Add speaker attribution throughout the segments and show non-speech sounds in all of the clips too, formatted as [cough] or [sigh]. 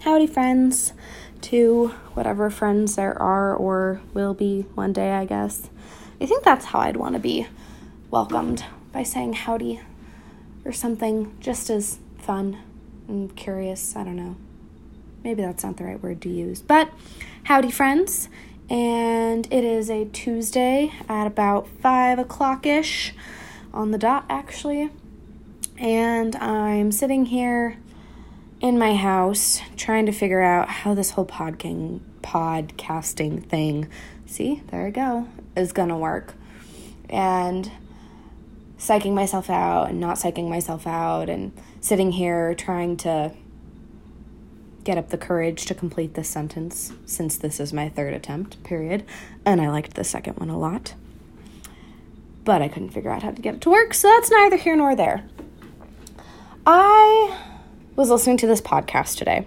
Speaker 1: howdy, friends, to whatever friends there are or will be one day, I guess. I think that's how I'd want to be welcomed by saying howdy or something just as fun and curious. I don't know. Maybe that's not the right word to use. But howdy, friends. And it is a Tuesday at about 5 o'clock ish on the dot, actually. And I'm sitting here in my house trying to figure out how this whole podcasting podcasting thing see there I go is gonna work. And psyching myself out and not psyching myself out and sitting here trying to get up the courage to complete this sentence since this is my third attempt period. And I liked the second one a lot. But I couldn't figure out how to get it to work so that's neither here nor there. I was listening to this podcast today.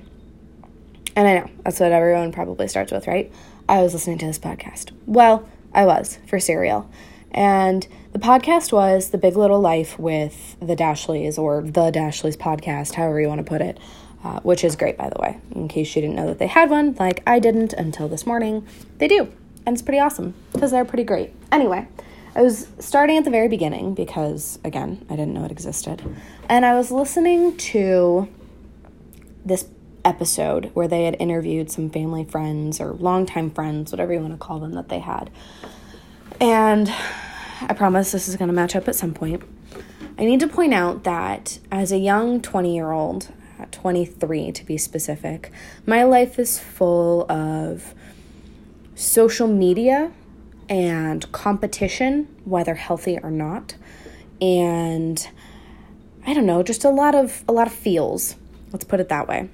Speaker 1: And I know that's what everyone probably starts with, right? I was listening to this podcast. Well, I was for Serial. And the podcast was The Big Little Life with the Dashleys or the Dashleys podcast, however you want to put it, uh, which is great, by the way, in case you didn't know that they had one, like I didn't until this morning. They do. And it's pretty awesome because they're pretty great. Anyway, I was starting at the very beginning because, again, I didn't know it existed. And I was listening to this episode where they had interviewed some family friends or longtime friends, whatever you want to call them, that they had. And I promise this is going to match up at some point. I need to point out that as a young 20 year old, 23 to be specific, my life is full of social media and competition, whether healthy or not, and I don't know, just a lot of a lot of feels. Let's put it that way.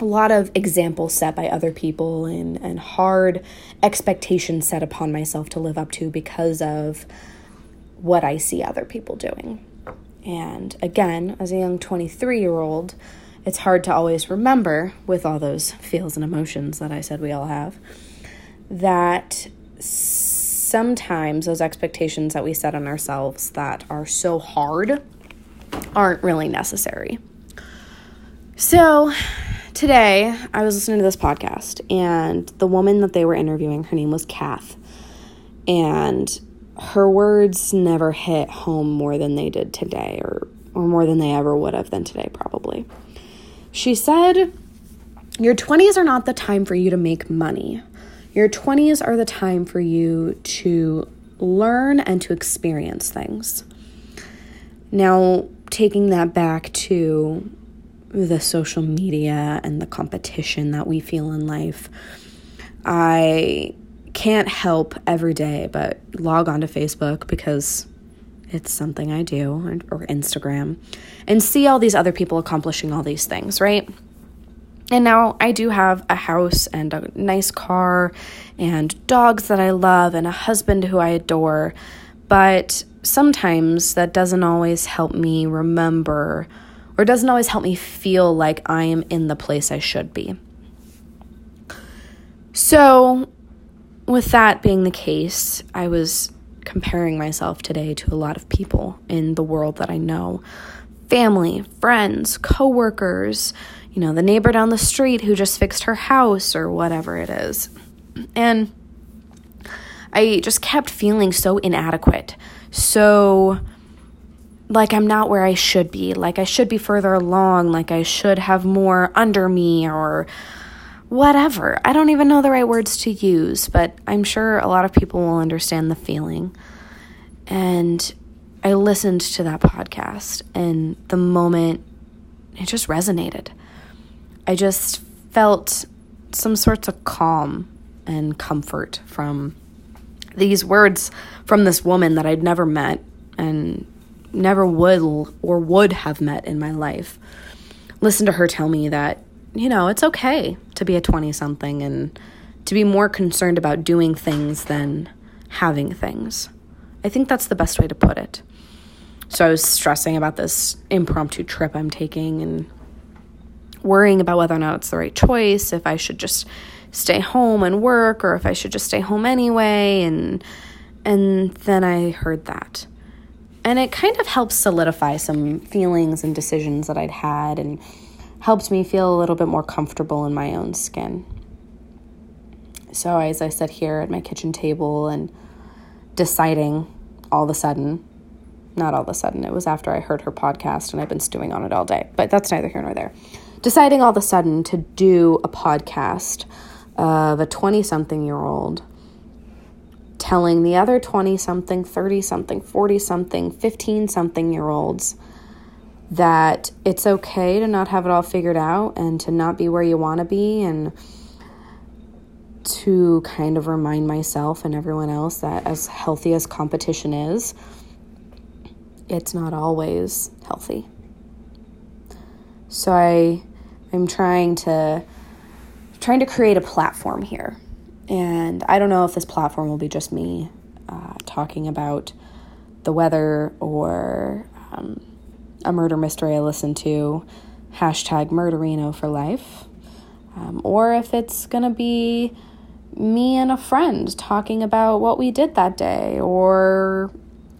Speaker 1: A lot of examples set by other people and, and hard expectations set upon myself to live up to because of what I see other people doing. And again, as a young 23 year old, it's hard to always remember, with all those feels and emotions that I said we all have, that sometimes those expectations that we set on ourselves that are so hard aren't really necessary. So, today I was listening to this podcast, and the woman that they were interviewing, her name was Kath, and her words never hit home more than they did today, or, or more than they ever would have than today, probably. She said, Your 20s are not the time for you to make money. Your 20s are the time for you to learn and to experience things. Now, taking that back to the social media and the competition that we feel in life, I can't help every day but log onto Facebook because it's something I do, or Instagram, and see all these other people accomplishing all these things, right? And now I do have a house and a nice car and dogs that I love and a husband who I adore, but sometimes that doesn't always help me remember or doesn't always help me feel like I am in the place I should be. So, with that being the case, I was comparing myself today to a lot of people in the world that I know family, friends, coworkers, you know, the neighbor down the street who just fixed her house or whatever it is. And I just kept feeling so inadequate. So like I'm not where I should be, like I should be further along, like I should have more under me or whatever. I don't even know the right words to use, but I'm sure a lot of people will understand the feeling. And I listened to that podcast, and the moment it just resonated. I just felt some sorts of calm and comfort from these words from this woman that I'd never met and never would or would have met in my life. Listen to her tell me that, you know, it's okay to be a 20 something and to be more concerned about doing things than having things. I think that's the best way to put it. So I was stressing about this impromptu trip I'm taking and worrying about whether or not it's the right choice, if I should just stay home and work or if I should just stay home anyway and and then I heard that. And it kind of helped solidify some feelings and decisions that I'd had and helped me feel a little bit more comfortable in my own skin. So, as I sit here at my kitchen table and deciding all of a sudden, not all of a sudden, it was after I heard her podcast and I've been stewing on it all day, but that's neither here nor there. Deciding all of a sudden to do a podcast of a 20 something year old telling the other 20 something, 30 something, 40 something, 15 something year olds that it's okay to not have it all figured out and to not be where you want to be and to kind of remind myself and everyone else that as healthy as competition is, it's not always healthy. So I I'm trying to trying to create a platform here. And I don't know if this platform will be just me uh, talking about the weather or um, a murder mystery I listened to, hashtag murderino for life, um, or if it's going to be me and a friend talking about what we did that day, or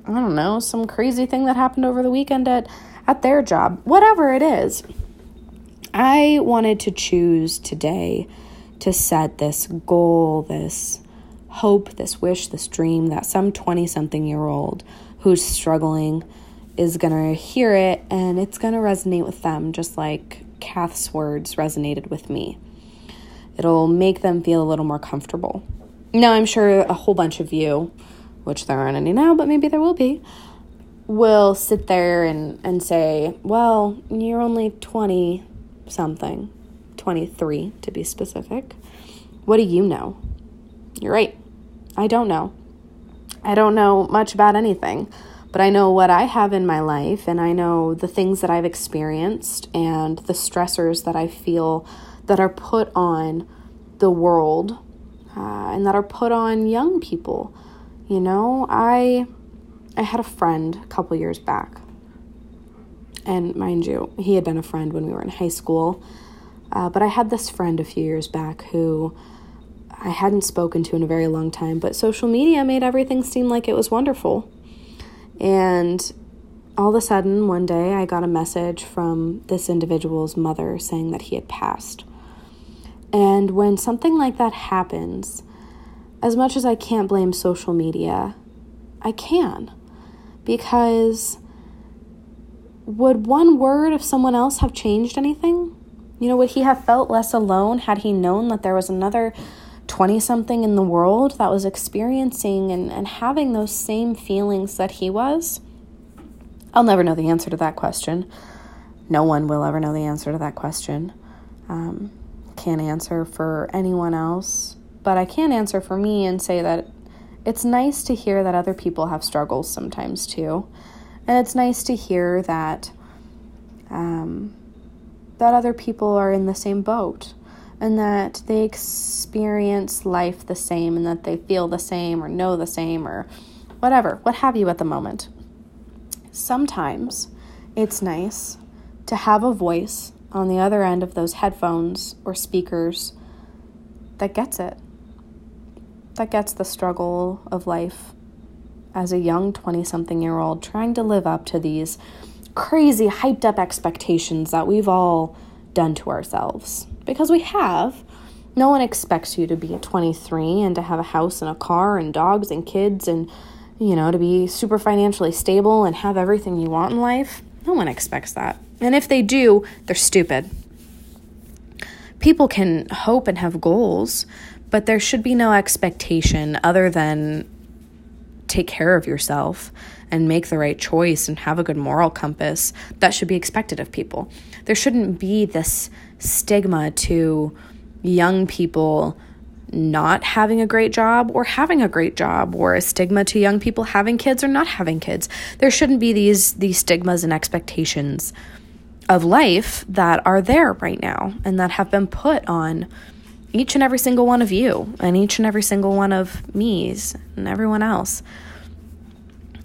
Speaker 1: I don't know, some crazy thing that happened over the weekend at, at their job, whatever it is. I wanted to choose today to set this goal, this hope, this wish, this dream that some 20 something year old who's struggling is going to hear it and it's going to resonate with them just like Kath's words resonated with me. It'll make them feel a little more comfortable. Now, I'm sure a whole bunch of you, which there aren't any now, but maybe there will be, will sit there and, and say, Well, you're only 20 something, 23 to be specific. What do you know? You're right. I don't know. I don't know much about anything but I know what I have in my life and I know the things that I've experienced and the stressors that I feel that are put on the world uh, and that are put on young people. You know, I I had a friend a couple years back. And mind you, he had been a friend when we were in high school. Uh, but I had this friend a few years back who I hadn't spoken to in a very long time, but social media made everything seem like it was wonderful. And all of a sudden, one day, I got a message from this individual's mother saying that he had passed. And when something like that happens, as much as I can't blame social media, I can. Because would one word of someone else have changed anything? You know, would he have felt less alone had he known that there was another 20 something in the world that was experiencing and, and having those same feelings that he was? I'll never know the answer to that question. No one will ever know the answer to that question. Um, can't answer for anyone else, but I can answer for me and say that it's nice to hear that other people have struggles sometimes too. And it's nice to hear that um, that other people are in the same boat and that they experience life the same and that they feel the same or know the same or whatever, what have you at the moment. Sometimes it's nice to have a voice on the other end of those headphones or speakers that gets it, that gets the struggle of life as a young 20 something year old trying to live up to these crazy, hyped up expectations that we've all done to ourselves because we have. No one expects you to be 23 and to have a house and a car and dogs and kids and, you know, to be super financially stable and have everything you want in life. No one expects that. And if they do, they're stupid. People can hope and have goals, but there should be no expectation other than take care of yourself and make the right choice and have a good moral compass that should be expected of people. There shouldn't be this stigma to young people not having a great job or having a great job or a stigma to young people having kids or not having kids. There shouldn't be these these stigmas and expectations of life that are there right now and that have been put on each and every single one of you and each and every single one of me's and everyone else.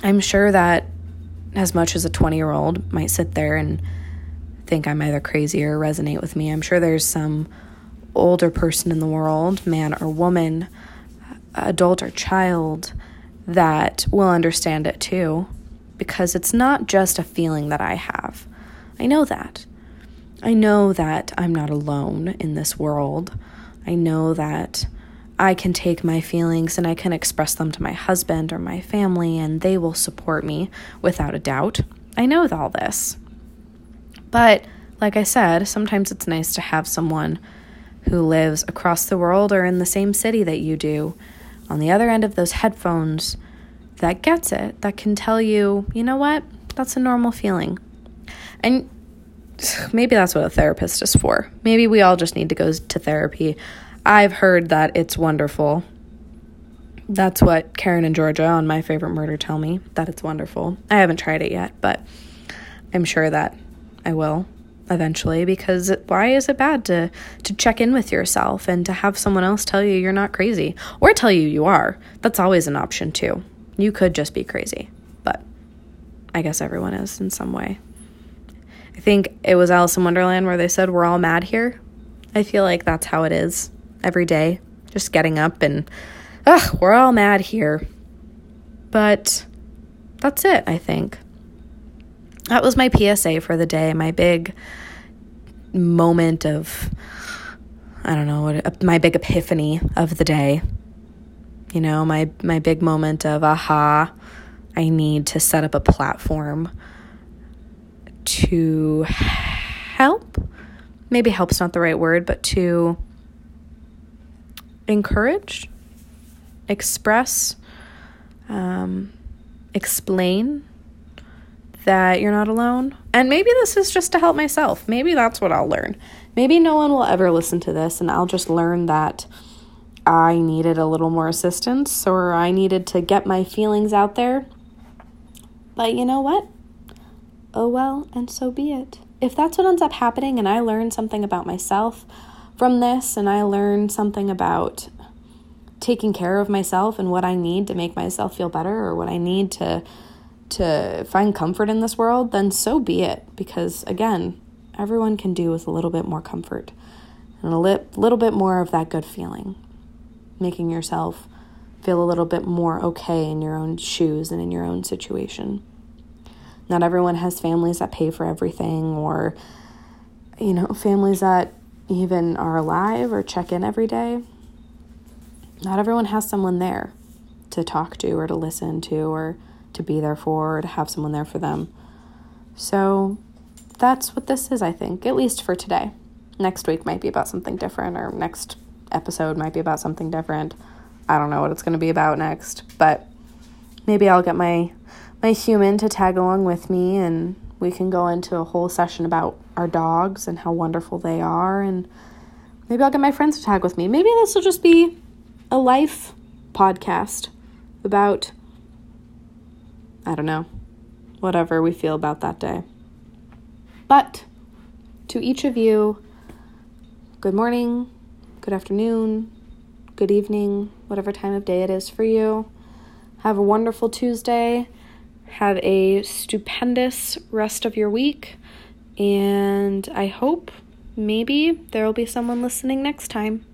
Speaker 1: I'm sure that as much as a 20 year old might sit there and think I'm either crazy or resonate with me, I'm sure there's some older person in the world, man or woman, adult or child, that will understand it too. Because it's not just a feeling that I have. I know that. I know that I'm not alone in this world. I know that I can take my feelings and I can express them to my husband or my family, and they will support me without a doubt. I know all this. But, like I said, sometimes it's nice to have someone who lives across the world or in the same city that you do on the other end of those headphones that gets it, that can tell you, you know what, that's a normal feeling. And [sighs] maybe that's what a therapist is for. Maybe we all just need to go to therapy. I've heard that it's wonderful. That's what Karen and Georgia on My Favorite Murder tell me, that it's wonderful. I haven't tried it yet, but I'm sure that I will eventually because why is it bad to to check in with yourself and to have someone else tell you you're not crazy or tell you you are? That's always an option too. You could just be crazy but i guess everyone is in some way. I think it was alice in wonderland where they said we're all mad here. I feel like that's how it is every day just getting up and ugh we're all mad here but that's it i think that was my PSA for the day, my big moment of, I don't know, what, uh, my big epiphany of the day. You know, my, my big moment of, aha, I need to set up a platform to help. Maybe help's not the right word, but to encourage, express, um, explain that you're not alone. And maybe this is just to help myself. Maybe that's what I'll learn. Maybe no one will ever listen to this, and I'll just learn that I needed a little more assistance or I needed to get my feelings out there. But you know what? Oh well, and so be it. If that's what ends up happening, and I learn something about myself from this, and I learned something about taking care of myself and what I need to make myself feel better or what I need to to find comfort in this world, then so be it. Because again, everyone can do with a little bit more comfort and a li- little bit more of that good feeling, making yourself feel a little bit more okay in your own shoes and in your own situation. Not everyone has families that pay for everything, or, you know, families that even are alive or check in every day. Not everyone has someone there to talk to or to listen to or to be there for or to have someone there for them. So that's what this is, I think, at least for today. Next week might be about something different, or next episode might be about something different. I don't know what it's going to be about next, but maybe I'll get my my human to tag along with me and we can go into a whole session about our dogs and how wonderful they are and maybe I'll get my friends to tag with me. Maybe this will just be a life podcast about I don't know, whatever we feel about that day. But to each of you, good morning, good afternoon, good evening, whatever time of day it is for you. Have a wonderful Tuesday. Have a stupendous rest of your week. And I hope maybe there will be someone listening next time.